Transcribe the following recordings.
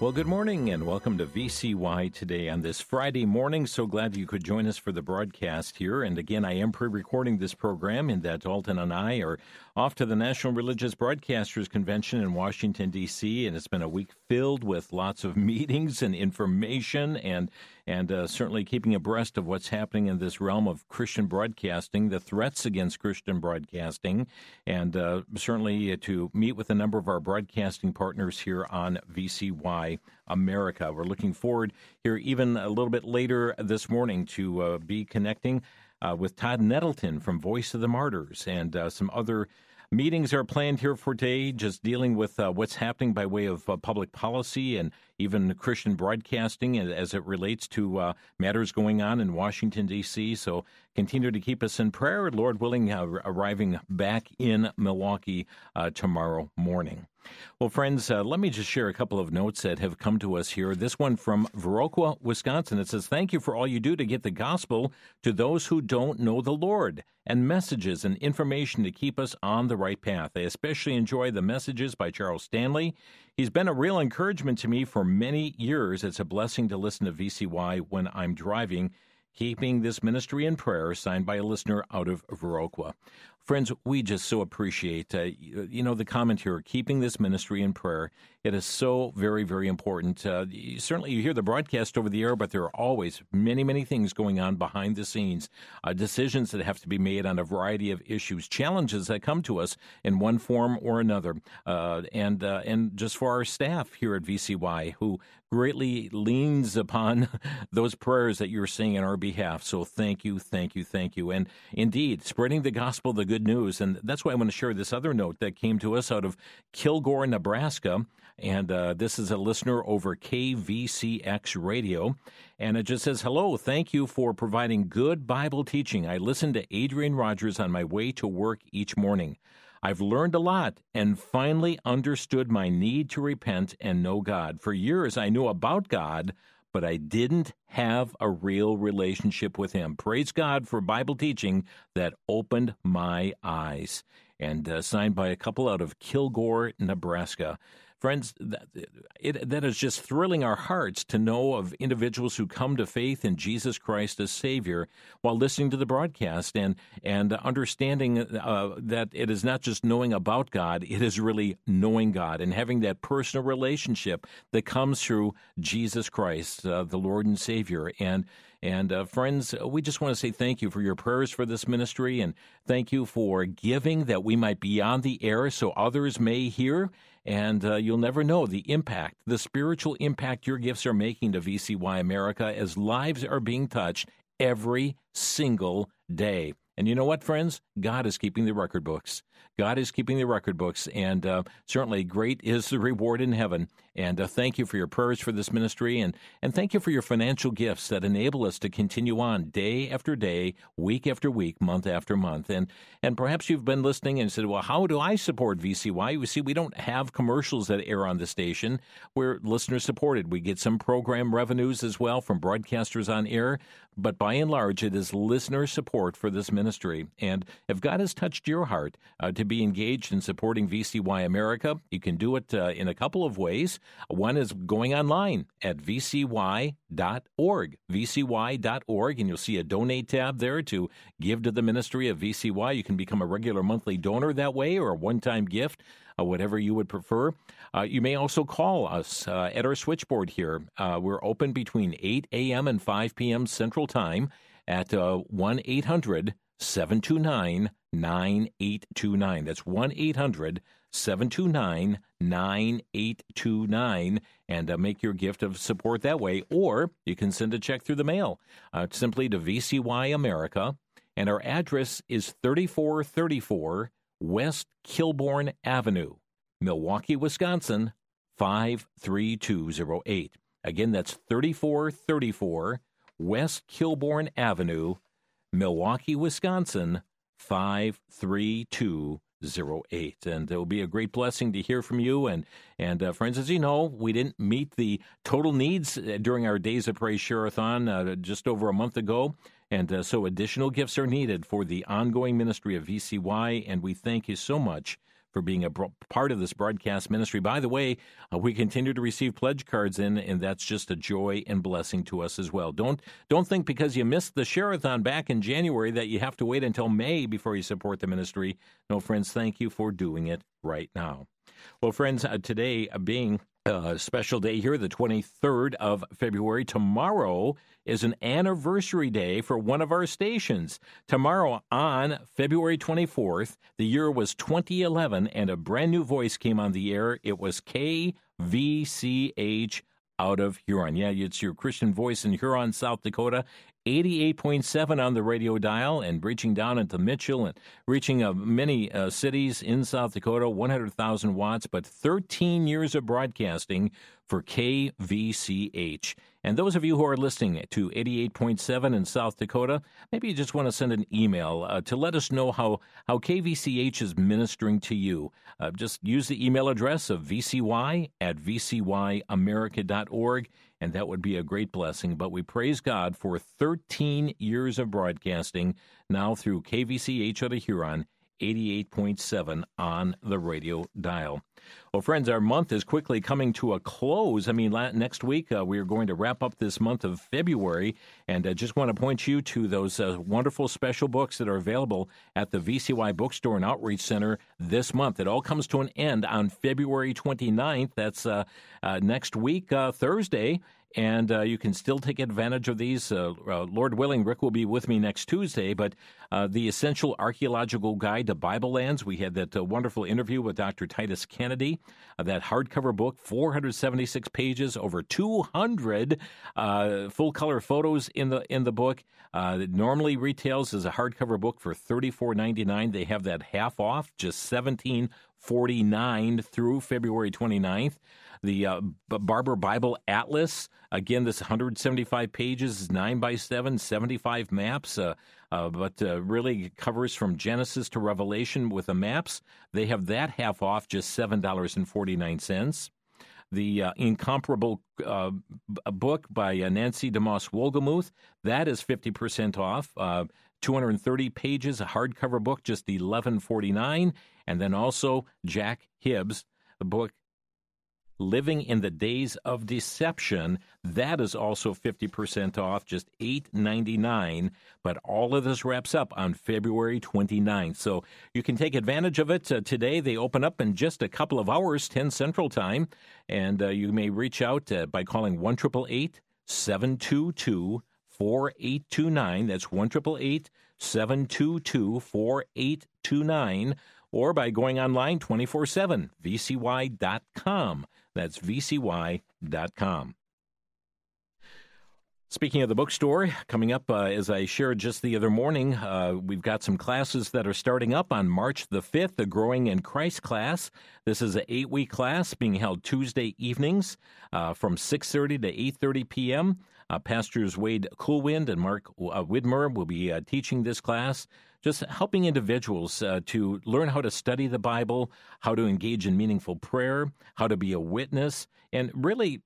Well, good morning and welcome to VCY today on this Friday morning. So glad you could join us for the broadcast here. And again, I am pre recording this program in that Dalton and I are off to the National Religious Broadcasters Convention in Washington, D.C. And it's been a week filled with lots of meetings and information and and uh, certainly keeping abreast of what's happening in this realm of Christian broadcasting, the threats against Christian broadcasting, and uh, certainly to meet with a number of our broadcasting partners here on VCY America. We're looking forward here even a little bit later this morning to uh, be connecting uh, with Todd Nettleton from Voice of the Martyrs and uh, some other Meetings are planned here for today, just dealing with uh, what's happening by way of uh, public policy and even Christian broadcasting as it relates to uh, matters going on in Washington, D.C. So continue to keep us in prayer, Lord willing, uh, arriving back in Milwaukee uh, tomorrow morning. Well, friends, uh, let me just share a couple of notes that have come to us here. This one from Viroqua, Wisconsin. It says, Thank you for all you do to get the gospel to those who don't know the Lord and messages and information to keep us on the right path. I especially enjoy the messages by Charles Stanley. He's been a real encouragement to me for many years. It's a blessing to listen to VCY when I'm driving keeping this ministry in prayer, signed by a listener out of Viroqua. Friends, we just so appreciate, uh, you know, the comment here, keeping this ministry in prayer. It is so very, very important. Uh, certainly, you hear the broadcast over the air, but there are always many, many things going on behind the scenes, uh, decisions that have to be made on a variety of issues, challenges that come to us in one form or another, uh, and uh, and just for our staff here at VCY, who greatly leans upon those prayers that you're saying on our behalf. So thank you, thank you, thank you. And indeed, spreading the gospel, the good news. And that's why I want to share this other note that came to us out of Kilgore, Nebraska. And uh, this is a listener over KVCX radio. And it just says, Hello, thank you for providing good Bible teaching. I listen to Adrian Rogers on my way to work each morning. I've learned a lot and finally understood my need to repent and know God. For years, I knew about God, but I didn't have a real relationship with Him. Praise God for Bible teaching that opened my eyes. And uh, signed by a couple out of Kilgore, Nebraska. Friends, that, it, that is just thrilling our hearts to know of individuals who come to faith in Jesus Christ as Savior while listening to the broadcast and, and understanding uh, that it is not just knowing about God, it is really knowing God and having that personal relationship that comes through Jesus Christ, uh, the Lord and Savior. And and uh, friends, we just want to say thank you for your prayers for this ministry and thank you for giving that we might be on the air so others may hear and uh, you'll never know the impact, the spiritual impact your gifts are making to VCY America as lives are being touched every single day. And you know what, friends? God is keeping the record books. God is keeping the record books, and uh, certainly great is the reward in heaven. And uh, thank you for your prayers for this ministry, and, and thank you for your financial gifts that enable us to continue on day after day, week after week, month after month. And and perhaps you've been listening and said, well, how do I support VCY? You see, we don't have commercials that air on the station. We're listener supported. We get some program revenues as well from broadcasters on air, but by and large, it is listener support for this ministry. And if God has touched your heart uh, to be engaged in supporting VCY America, you can do it uh, in a couple of ways. One is going online at vcy.org, vcy.org, and you'll see a donate tab there to give to the ministry of VCY. You can become a regular monthly donor that way or a one time gift. Uh, whatever you would prefer. Uh, you may also call us uh, at our switchboard here. Uh, we're open between 8 a.m. and 5 p.m. Central Time at uh, 1 800 729 9829. That's 1 800 729 9829 and uh, make your gift of support that way. Or you can send a check through the mail uh, simply to VCY America. And our address is 3434 West Kilbourn Avenue, Milwaukee, Wisconsin 53208. Again, that's 3434 West Kilbourn Avenue, Milwaukee, Wisconsin 53208. And it will be a great blessing to hear from you. And, and uh, friends, as you know, we didn't meet the total needs uh, during our Days of Praise Share-a-thon uh, just over a month ago. And uh, so additional gifts are needed for the ongoing ministry of VCY. And we thank you so much for being a part of this broadcast ministry. By the way, uh, we continue to receive pledge cards in, and that's just a joy and blessing to us as well. Don't don't think because you missed the Share-a-thon back in January that you have to wait until May before you support the ministry. No, friends, thank you for doing it right now. Well, friends, uh, today uh, being a special day here, the 23rd of February. Tomorrow is an anniversary day for one of our stations. Tomorrow, on February 24th, the year was 2011, and a brand new voice came on the air. It was KVCH out of Huron. Yeah, it's your Christian voice in Huron, South Dakota. 88.7 on the radio dial and reaching down into Mitchell and reaching uh, many uh, cities in South Dakota, 100,000 watts, but 13 years of broadcasting for KVCH. And those of you who are listening to 88.7 in South Dakota, maybe you just want to send an email uh, to let us know how, how KVCH is ministering to you. Uh, just use the email address of vcy at vcyamerica.org and that would be a great blessing. But we praise God for 13 years of broadcasting now through KVCH out of Huron 88.7 on the radio dial. Well, friends, our month is quickly coming to a close. I mean, next week uh, we are going to wrap up this month of February, and I just want to point you to those uh, wonderful special books that are available at the VCY Bookstore and Outreach Center this month. It all comes to an end on February 29th. That's uh, uh next week, uh, Thursday and uh, you can still take advantage of these. Uh, uh, Lord willing, Rick will be with me next Tuesday, but uh, the Essential Archaeological Guide to Bible Lands, we had that wonderful interview with Dr. Titus Kennedy. Uh, that hardcover book, 476 pages, over 200 full color photos in the in the book. it normally retails as a hardcover book for $34.99. They have that half off, just $17.49 through February 29th. The uh, Barbour Bible Atlas, again, this 175 pages, 9 by 7, 75 maps, uh, uh, but uh, really covers from Genesis to Revelation with the maps. They have that half off, just $7.49 the uh, incomparable uh, book by Nancy DeMoss Wolgemuth. That is 50% off. Uh, 230 pages, a hardcover book, just 11.49, and then also Jack Hibbs, the book Living in the Days of Deception. That is also 50% off, just $8.99. But all of this wraps up on February 29th. So you can take advantage of it uh, today. They open up in just a couple of hours, 10 Central Time. And uh, you may reach out uh, by calling 1 722 4829. That's 1 722 4829 or by going online 24 7, vcy.com. That's vcy.com. Speaking of the bookstore, coming up, uh, as I shared just the other morning, uh, we've got some classes that are starting up on March the 5th, the Growing in Christ class. This is an eight-week class being held Tuesday evenings uh, from 6.30 to 8.30 p.m. Uh, Pastors Wade Coolwind and Mark uh, Widmer will be uh, teaching this class just helping individuals uh, to learn how to study the Bible, how to engage in meaningful prayer, how to be a witness, and really,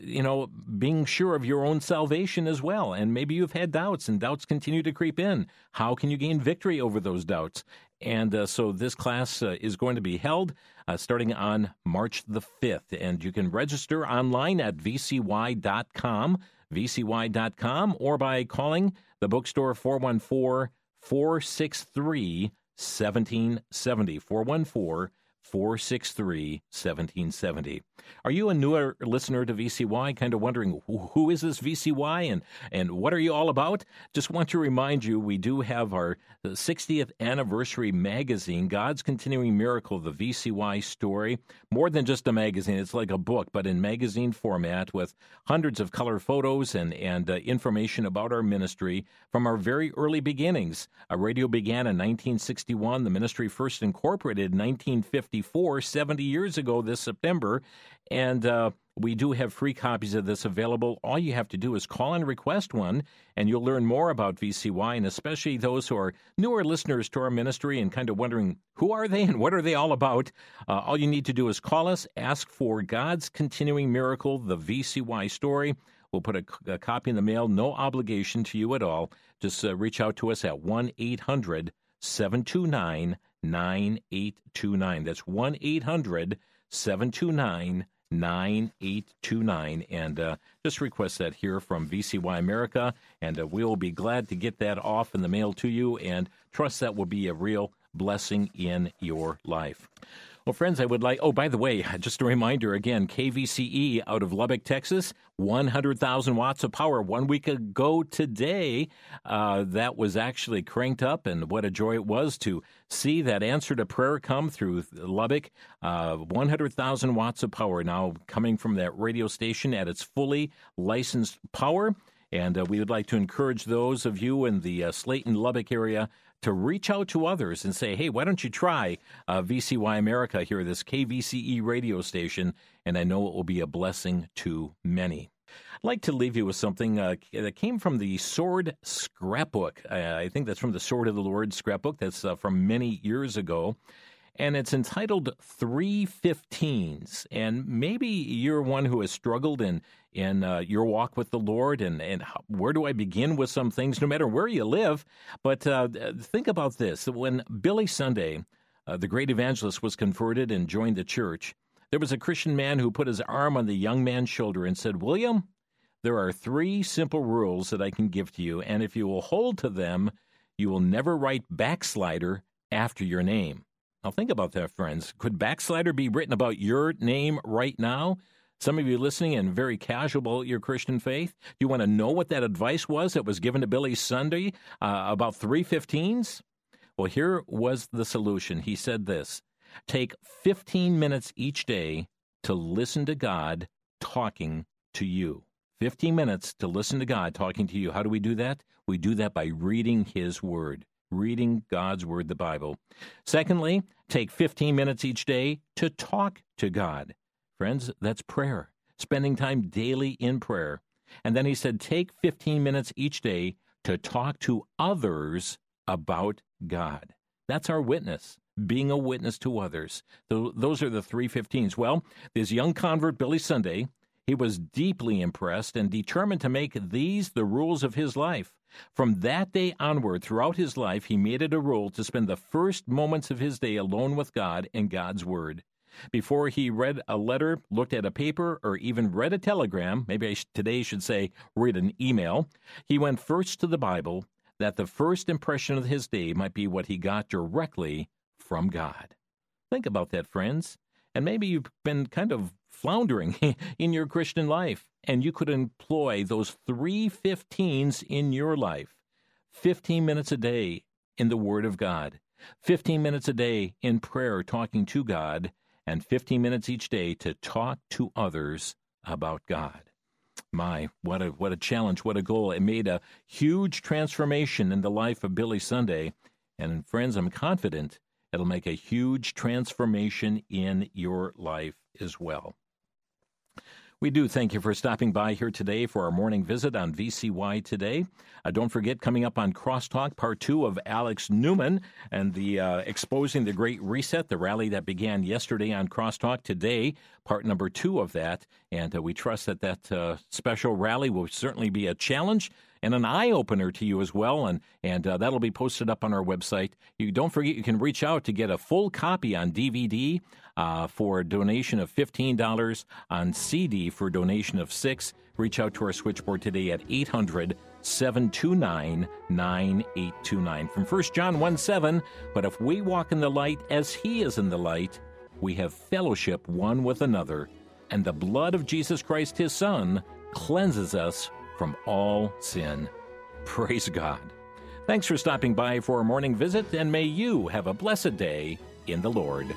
you know, being sure of your own salvation as well. And maybe you've had doubts, and doubts continue to creep in. How can you gain victory over those doubts? And uh, so this class uh, is going to be held starting on March the 5th. And you can register online at vcy.com, vcy.com, or by calling the bookstore 414 463 1770. 414 463 1770. Are you a newer listener to VCY, kind of wondering who is this VCY and, and what are you all about? Just want to remind you we do have our 60th anniversary magazine, God's Continuing Miracle, the VCY story. More than just a magazine, it's like a book, but in magazine format with hundreds of color photos and, and uh, information about our ministry from our very early beginnings. Our radio began in 1961, the ministry first incorporated in 1954, 70 years ago this September. And uh, we do have free copies of this available. All you have to do is call and request one, and you'll learn more about VCY, and especially those who are newer listeners to our ministry and kind of wondering who are they and what are they all about. Uh, all you need to do is call us, ask for God's Continuing Miracle, the VCY story. We'll put a, a copy in the mail, no obligation to you at all. Just uh, reach out to us at 1 800 729 9829. That's 1 800 729 9829. And uh, just request that here from VCY America, and uh, we'll be glad to get that off in the mail to you and trust that will be a real blessing in your life. Well, friends, I would like, oh, by the way, just a reminder again KVCE out of Lubbock, Texas, 100,000 watts of power. One week ago today, uh, that was actually cranked up, and what a joy it was to see that answer to prayer come through Lubbock. Uh, 100,000 watts of power now coming from that radio station at its fully licensed power. And uh, we would like to encourage those of you in the uh, Slaton Lubbock area to reach out to others and say, hey, why don't you try uh, VCY America here, this KVCE radio station? And I know it will be a blessing to many. I'd like to leave you with something uh, that came from the Sword Scrapbook. Uh, I think that's from the Sword of the Lord scrapbook. That's uh, from many years ago and it's entitled Three Fifteens. And maybe you're one who has struggled in in uh, your walk with the Lord, and and how, where do I begin with some things, no matter where you live. But uh, think about this: when Billy Sunday, uh, the great evangelist, was converted and joined the church, there was a Christian man who put his arm on the young man's shoulder and said, "William." There are three simple rules that I can give to you, and if you will hold to them, you will never write backslider after your name. Now, think about that, friends. Could backslider be written about your name right now? Some of you listening and very casual about your Christian faith. Do you want to know what that advice was that was given to Billy Sunday uh, about 315s? Well, here was the solution. He said this Take 15 minutes each day to listen to God talking to you. 15 minutes to listen to God talking to you. How do we do that? We do that by reading His Word reading God's Word, the Bible. Secondly, take 15 minutes each day to talk to God. Friends, that's prayer, spending time daily in prayer. And then he said, take 15 minutes each day to talk to others about God. That's our witness, being a witness to others. Those are the three 15s. Well, this young convert, Billy Sunday, he was deeply impressed and determined to make these the rules of his life. From that day onward, throughout his life, he made it a rule to spend the first moments of his day alone with God and God's Word. Before he read a letter, looked at a paper, or even read a telegram, maybe I today should say read an email, he went first to the Bible, that the first impression of his day might be what he got directly from God. Think about that, friends. And maybe you've been kind of floundering in your Christian life, and you could employ those three 15s in your life 15 minutes a day in the Word of God, 15 minutes a day in prayer, talking to God, and 15 minutes each day to talk to others about God. My, what a what a challenge, what a goal. It made a huge transformation in the life of Billy Sunday. And friends, I'm confident it'll make a huge transformation in your life as well. We do thank you for stopping by here today for our morning visit on VCY today. Uh, don't forget, coming up on Crosstalk, part two of Alex Newman and the uh, exposing the Great Reset, the rally that began yesterday on Crosstalk. Today, part number two of that, and uh, we trust that that uh, special rally will certainly be a challenge and an eye opener to you as well. And and uh, that'll be posted up on our website. You don't forget you can reach out to get a full copy on DVD uh, for a donation of fifteen dollars, on CD for a donation of six. Reach out to our switchboard today at 800 729 9829. From 1 John 1 7, but if we walk in the light as he is in the light, we have fellowship one with another, and the blood of Jesus Christ his Son cleanses us from all sin. Praise God. Thanks for stopping by for a morning visit, and may you have a blessed day in the Lord.